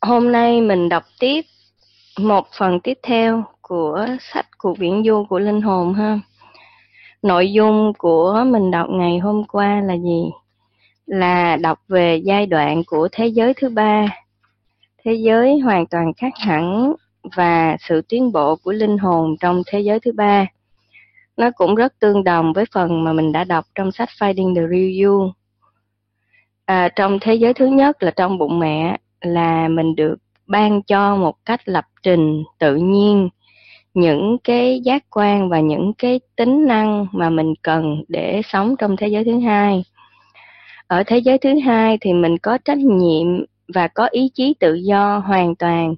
Hôm nay mình đọc tiếp một phần tiếp theo của sách Cuộc viễn du của linh hồn ha. Nội dung của mình đọc ngày hôm qua là gì? Là đọc về giai đoạn của thế giới thứ ba, thế giới hoàn toàn khác hẳn và sự tiến bộ của linh hồn trong thế giới thứ ba. Nó cũng rất tương đồng với phần mà mình đã đọc trong sách Finding the Real You. À, trong thế giới thứ nhất là trong bụng mẹ là mình được ban cho một cách lập trình tự nhiên. Những cái giác quan và những cái tính năng mà mình cần để sống trong thế giới thứ hai. Ở thế giới thứ hai thì mình có trách nhiệm và có ý chí tự do hoàn toàn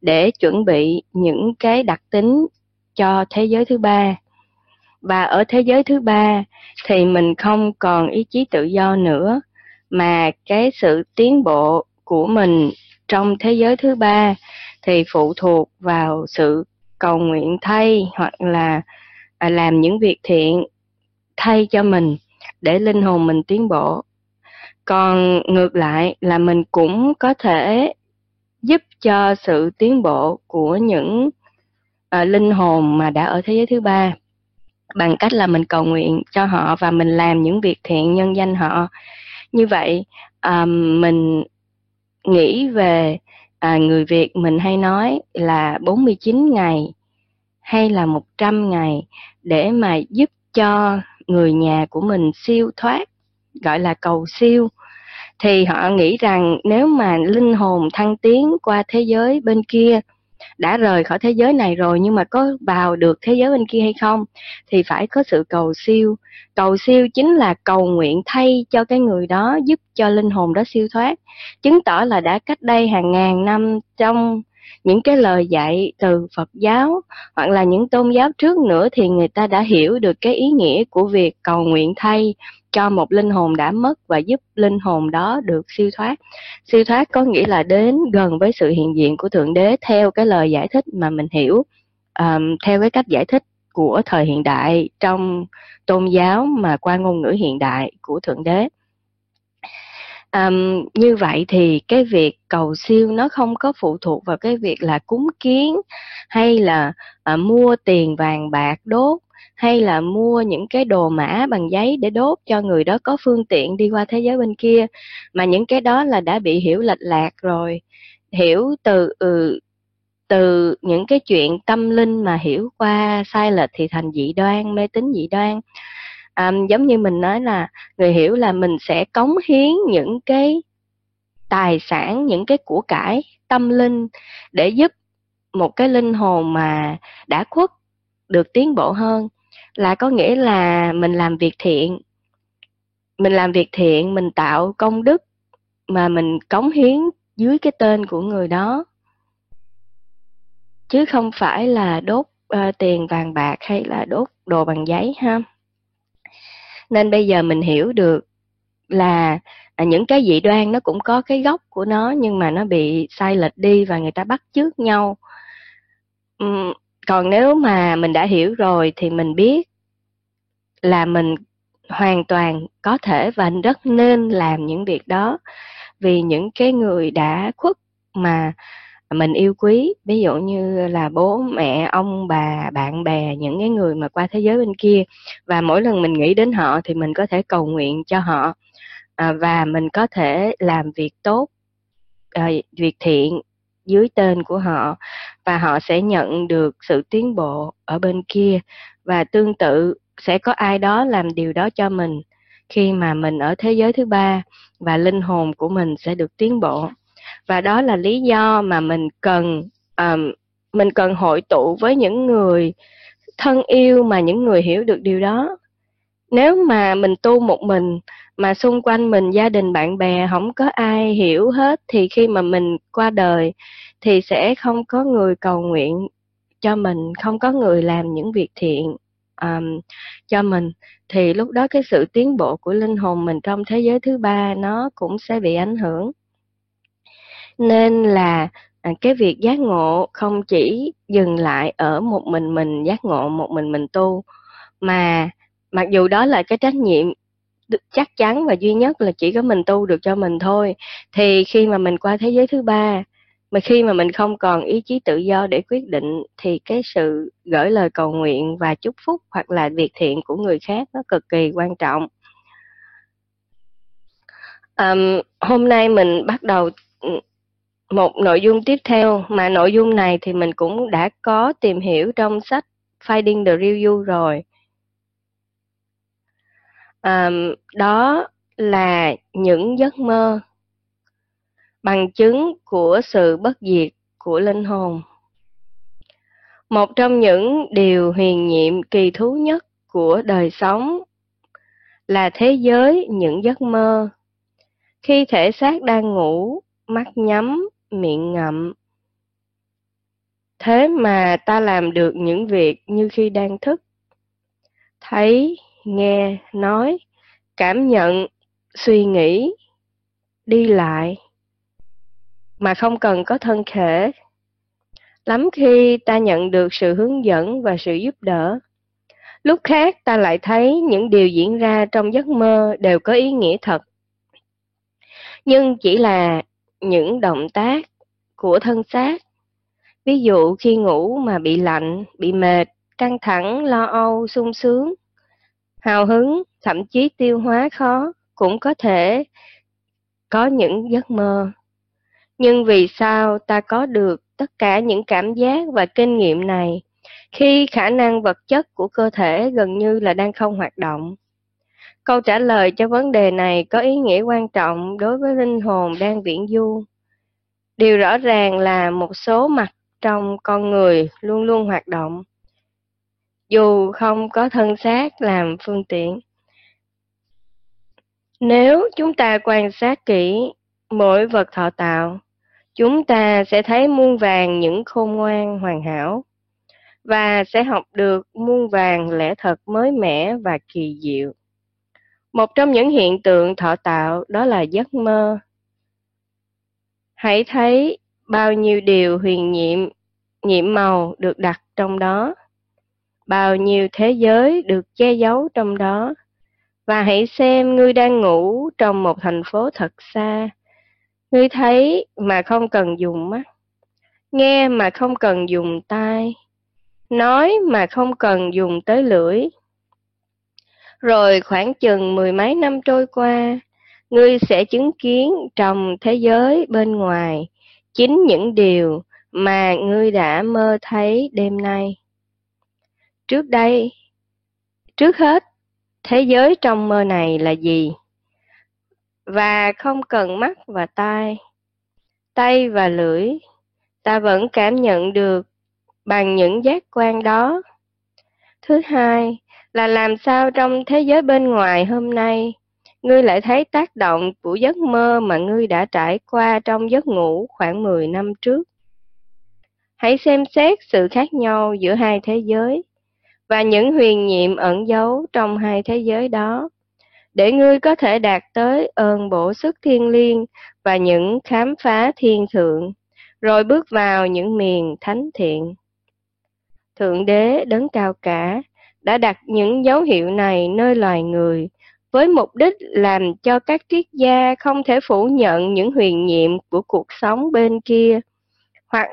để chuẩn bị những cái đặc tính cho thế giới thứ ba. Và ở thế giới thứ ba thì mình không còn ý chí tự do nữa, mà cái sự tiến bộ của mình trong thế giới thứ ba thì phụ thuộc vào sự cầu nguyện thay hoặc là à, làm những việc thiện thay cho mình để linh hồn mình tiến bộ. Còn ngược lại là mình cũng có thể giúp cho sự tiến bộ của những uh, linh hồn mà đã ở thế giới thứ ba bằng cách là mình cầu nguyện cho họ và mình làm những việc thiện nhân danh họ. Như vậy um, mình nghĩ về à, người Việt mình hay nói là 49 ngày hay là 100 ngày để mà giúp cho người nhà của mình siêu thoát gọi là cầu siêu. Thì họ nghĩ rằng nếu mà linh hồn thăng tiến qua thế giới bên kia đã rời khỏi thế giới này rồi nhưng mà có vào được thế giới bên kia hay không, thì phải có sự cầu siêu. Cầu siêu chính là cầu nguyện thay cho cái người đó, giúp cho linh hồn đó siêu thoát, chứng tỏ là đã cách đây hàng ngàn năm trong những cái lời dạy từ Phật giáo hoặc là những tôn giáo trước nữa thì người ta đã hiểu được cái ý nghĩa của việc cầu nguyện thay cho một linh hồn đã mất và giúp linh hồn đó được siêu thoát. Siêu thoát có nghĩa là đến gần với sự hiện diện của Thượng Đế theo cái lời giải thích mà mình hiểu, um, theo cái cách giải thích của thời hiện đại trong tôn giáo mà qua ngôn ngữ hiện đại của Thượng Đế. Um, như vậy thì cái việc cầu siêu nó không có phụ thuộc vào cái việc là cúng kiến hay là uh, mua tiền vàng bạc đốt hay là mua những cái đồ mã bằng giấy để đốt cho người đó có phương tiện đi qua thế giới bên kia mà những cái đó là đã bị hiểu lệch lạc rồi. Hiểu từ ừ, từ những cái chuyện tâm linh mà hiểu qua sai lệch thì thành dị đoan mê tín dị đoan. À, giống như mình nói là người hiểu là mình sẽ cống hiến những cái tài sản những cái của cải tâm linh để giúp một cái linh hồn mà đã khuất được tiến bộ hơn là có nghĩa là mình làm việc thiện. Mình làm việc thiện mình tạo công đức mà mình cống hiến dưới cái tên của người đó. Chứ không phải là đốt uh, tiền vàng bạc hay là đốt đồ bằng giấy ha. Nên bây giờ mình hiểu được là à, những cái dị đoan nó cũng có cái gốc của nó nhưng mà nó bị sai lệch đi và người ta bắt chước nhau. Uhm, còn nếu mà mình đã hiểu rồi thì mình biết là mình hoàn toàn có thể và rất nên làm những việc đó. Vì những cái người đã khuất mà mình yêu quý ví dụ như là bố mẹ ông bà bạn bè những cái người mà qua thế giới bên kia và mỗi lần mình nghĩ đến họ thì mình có thể cầu nguyện cho họ à, và mình có thể làm việc tốt à, việc thiện dưới tên của họ và họ sẽ nhận được sự tiến bộ ở bên kia và tương tự sẽ có ai đó làm điều đó cho mình. Khi mà mình ở thế giới thứ ba và linh hồn của mình sẽ được tiến bộ. Và đó là lý do mà mình cần um, mình cần hội tụ với những người thân yêu mà những người hiểu được điều đó. Nếu mà mình tu một mình mà xung quanh mình gia đình bạn bè không có ai hiểu hết thì khi mà mình qua đời thì sẽ không có người cầu nguyện cho mình không có người làm những việc thiện um, cho mình. Thì lúc đó cái sự tiến bộ của linh hồn mình trong thế giới thứ ba nó cũng sẽ bị ảnh hưởng. Nên là à, cái việc giác ngộ không chỉ dừng lại ở một mình mình giác ngộ một mình mình tu mà mặc dù đó là cái trách nhiệm chắc chắn và duy nhất là chỉ có mình tu được cho mình thôi thì khi mà mình qua thế giới thứ ba mà khi mà mình không còn ý chí tự do để quyết định thì cái sự gửi lời cầu nguyện và chúc phúc hoặc là việc thiện của người khác nó cực kỳ quan trọng. Um, hôm nay mình bắt đầu ừ, một nội dung tiếp theo. Mà nội dung này thì mình cũng đã có tìm hiểu trong sách Finding the Real You rồi. Um, đó là những giấc mơ bằng chứng của sự bất diệt của linh hồn. Một trong những điều huyền nhiệm kỳ thú nhất của đời sống là thế giới những giấc mơ. Khi thể xác đang ngủ, mắt nhắm, miệng ngậm. Thế mà ta làm được những việc như khi đang thức. Thấy, nghe, nói, cảm nhận, suy nghĩ, đi lại mà không cần có thân thể. Lắm khi ta nhận được sự hướng dẫn và sự giúp đỡ, lúc khác ta lại thấy những điều diễn ra trong giấc mơ đều có ý nghĩa thật. Nhưng chỉ là những động tác của thân xác. Ví dụ khi ngủ mà bị lạnh, bị mệt, căng thẳng, lo âu, sung sướng, hào hứng, thậm chí tiêu hóa khó, cũng có thể có những giấc mơ nhưng vì sao ta có được tất cả những cảm giác và kinh nghiệm này, khi khả năng vật chất của cơ thể gần như là đang không hoạt động? Câu trả lời cho vấn đề này có ý nghĩa quan trọng đối với linh hồn đang viễn du. Điều rõ ràng là một số mặt trong con người luôn luôn hoạt động, dù không có thân xác làm phương tiện. Nếu chúng ta quan sát kỹ mỗi vật thọ tạo chúng ta sẽ thấy muôn vàng những khôn ngoan, hoàn hảo, và sẽ học được muôn vàng lẽ thật mới mẻ và kỳ diệu. Một trong những hiện tượng thọ tạo đó là giấc mơ. Hãy thấy bao nhiêu điều huyền nhiệm nhiệm màu được đặt trong đó, bao nhiêu thế giới được che giấu trong đó, và hãy xem ngươi đang ngủ trong một thành phố thật xa ngươi thấy mà không cần dùng mắt nghe mà không cần dùng tai, nói mà không cần dùng tới lưỡi. Rồi khoảng chừng mười mấy năm trôi qua, ngươi sẽ chứng kiến trong thế giới bên ngoài chính những điều mà ngươi đã mơ thấy đêm nay. Trước đây, trước hết, thế giới trong mơ này là gì? Và không cần mắt và tai, tay và lưỡi, ta vẫn cảm nhận được bằng những giác quan đó thứ hai là làm sao trong thế giới bên ngoài hôm nay, ngươi lại thấy tác động của giấc mơ mà ngươi đã trải qua trong giấc ngủ khoảng 10 năm trước. Hãy xem xét sự khác nhau giữa hai thế giới và những huyền nhiệm ẩn giấu trong hai thế giới đó để ngươi có thể đạt tới ơn bổ sức thiên liêng và những khám phá thiên thượng, rồi bước vào những miền thánh thiện. Thượng đế đấng cao cả đã đặt những dấu hiệu này nơi loài người với mục đích làm cho các triết gia không thể phủ nhận những huyền nhiệm của cuộc sống bên kia hoặc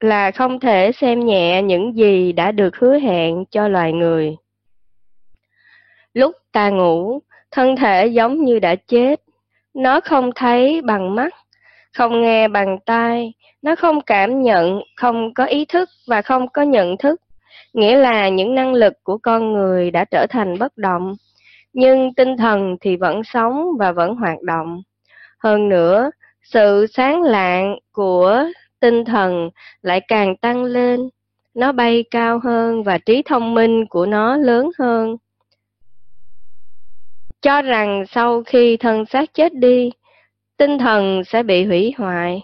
là không thể xem nhẹ những gì đã được hứa hẹn cho loài người lúc ta ngủ, thân thể giống như đã chết. Nó không thấy bằng mắt, không nghe bằng tai. Nó không cảm nhận, không có ý thức và không có nhận thức. Nghĩa là những năng lực của con người đã trở thành bất động. Nhưng tinh thần thì vẫn sống và vẫn hoạt động. Hơn nữa, sự sáng lạng của tinh thần lại càng tăng lên. Nó bay cao hơn và trí thông minh của nó lớn hơn cho rằng sau khi thân xác chết đi, tinh thần sẽ bị hủy hoại.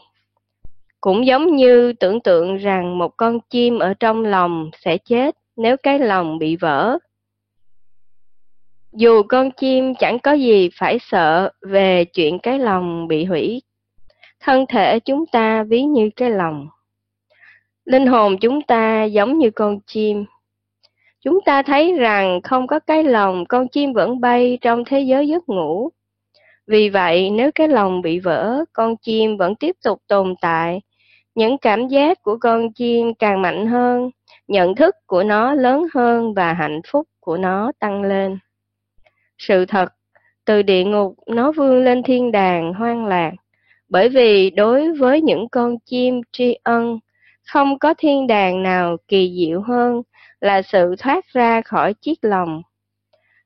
Cũng giống như tưởng tượng rằng một con chim ở trong lòng sẽ chết nếu cái lòng bị vỡ. Dù con chim chẳng có gì phải sợ về chuyện cái lòng bị hủy, thân thể chúng ta ví như cái lòng. Linh hồn chúng ta giống như con chim chúng ta thấy rằng không có cái lòng con chim vẫn bay trong thế giới giấc ngủ Vì vậy, nếu cái lòng bị vỡ, con chim vẫn tiếp tục tồn tại. Những cảm giác của con chim càng mạnh hơn, nhận thức của nó lớn hơn và hạnh phúc của nó tăng lên. Sự thật, từ địa ngục nó vươn lên thiên đàng hoang lạc, bởi vì đối với những con chim tri ân, không có thiên đàng nào kỳ diệu hơn là sự thoát ra khỏi chiếc lòng.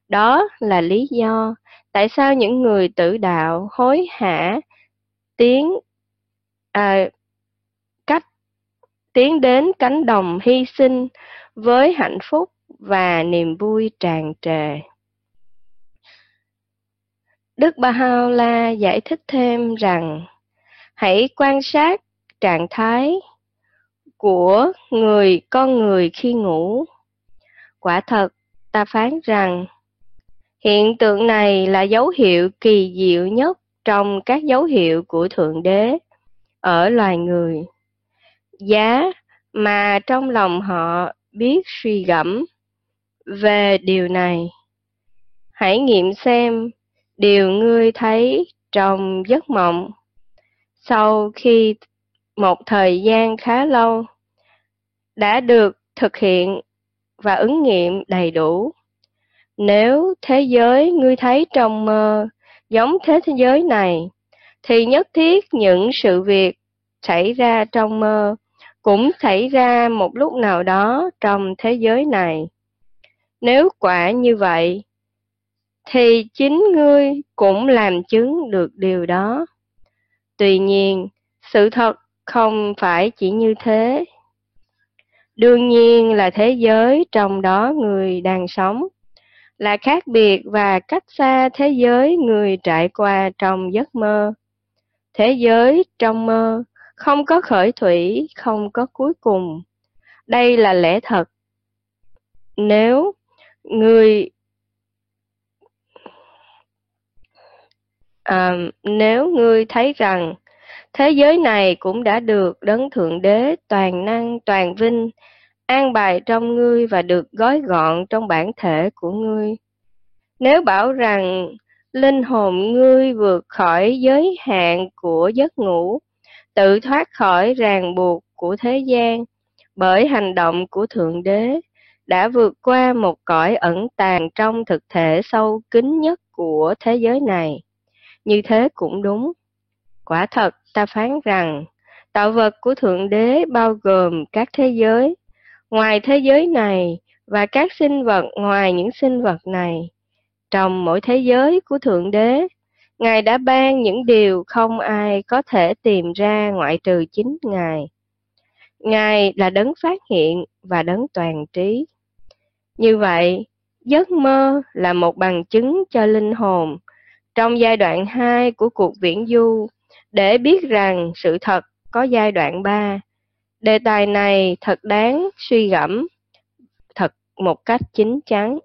Đó là lý do tại sao những người tử đạo hối hả tiến à, cách tiến đến cánh đồng hy sinh với hạnh phúc và niềm vui tràn trề. Đức Ba-ha-la giải thích thêm rằng hãy quan sát trạng thái của người con người khi ngủ. Quả thật, ta phán rằng hiện tượng này là dấu hiệu kỳ diệu nhất trong các dấu hiệu của Thượng Đế ở loài người. Giá mà trong lòng họ biết suy gẫm về điều này. Hãy nghiệm xem điều ngươi thấy trong giấc mộng. Sau khi một thời gian khá lâu đã được thực hiện và ứng nghiệm đầy đủ. Nếu thế giới ngươi thấy trong mơ giống thế giới này, thì nhất thiết những sự việc xảy ra trong mơ cũng xảy ra một lúc nào đó trong thế giới này. Nếu quả như vậy, thì chính ngươi cũng làm chứng được điều đó. Tuy nhiên, sự thật không phải chỉ như thế. Đương nhiên là thế giới trong đó người đang sống là khác biệt và cách xa thế giới người trải qua trong giấc mơ. Thế giới trong mơ không có khởi thủy, không có cuối cùng. Đây là lẽ thật. Nếu người à, nếu ngươi thấy rằng thế giới này cũng đã được đấng thượng đế toàn năng, toàn vinh, an bài trong ngươi và được gói gọn trong bản thể của ngươi nếu bảo rằng linh hồn ngươi vượt khỏi giới hạn của giấc ngủ, tự thoát khỏi ràng buộc của thế gian bởi hành động của thượng đế, đã vượt qua một cõi ẩn tàng trong thực thể sâu kín nhất của thế giới này như thế cũng đúng. Quả thật, ta phán rằng, tạo vật của Thượng Đế bao gồm các thế giới, ngoài thế giới này và các sinh vật ngoài những sinh vật này. Trong mỗi thế giới của Thượng Đế, Ngài đã ban những điều không ai có thể tìm ra ngoại trừ chính Ngài. Ngài là đấng phát hiện và đấng toàn trí. Như vậy, giấc mơ là một bằng chứng cho linh hồn trong giai đoạn 2 của cuộc viễn du để biết rằng sự thật có giai đoạn 3. Đề tài này thật đáng suy gẫm, thật một cách chính chắn.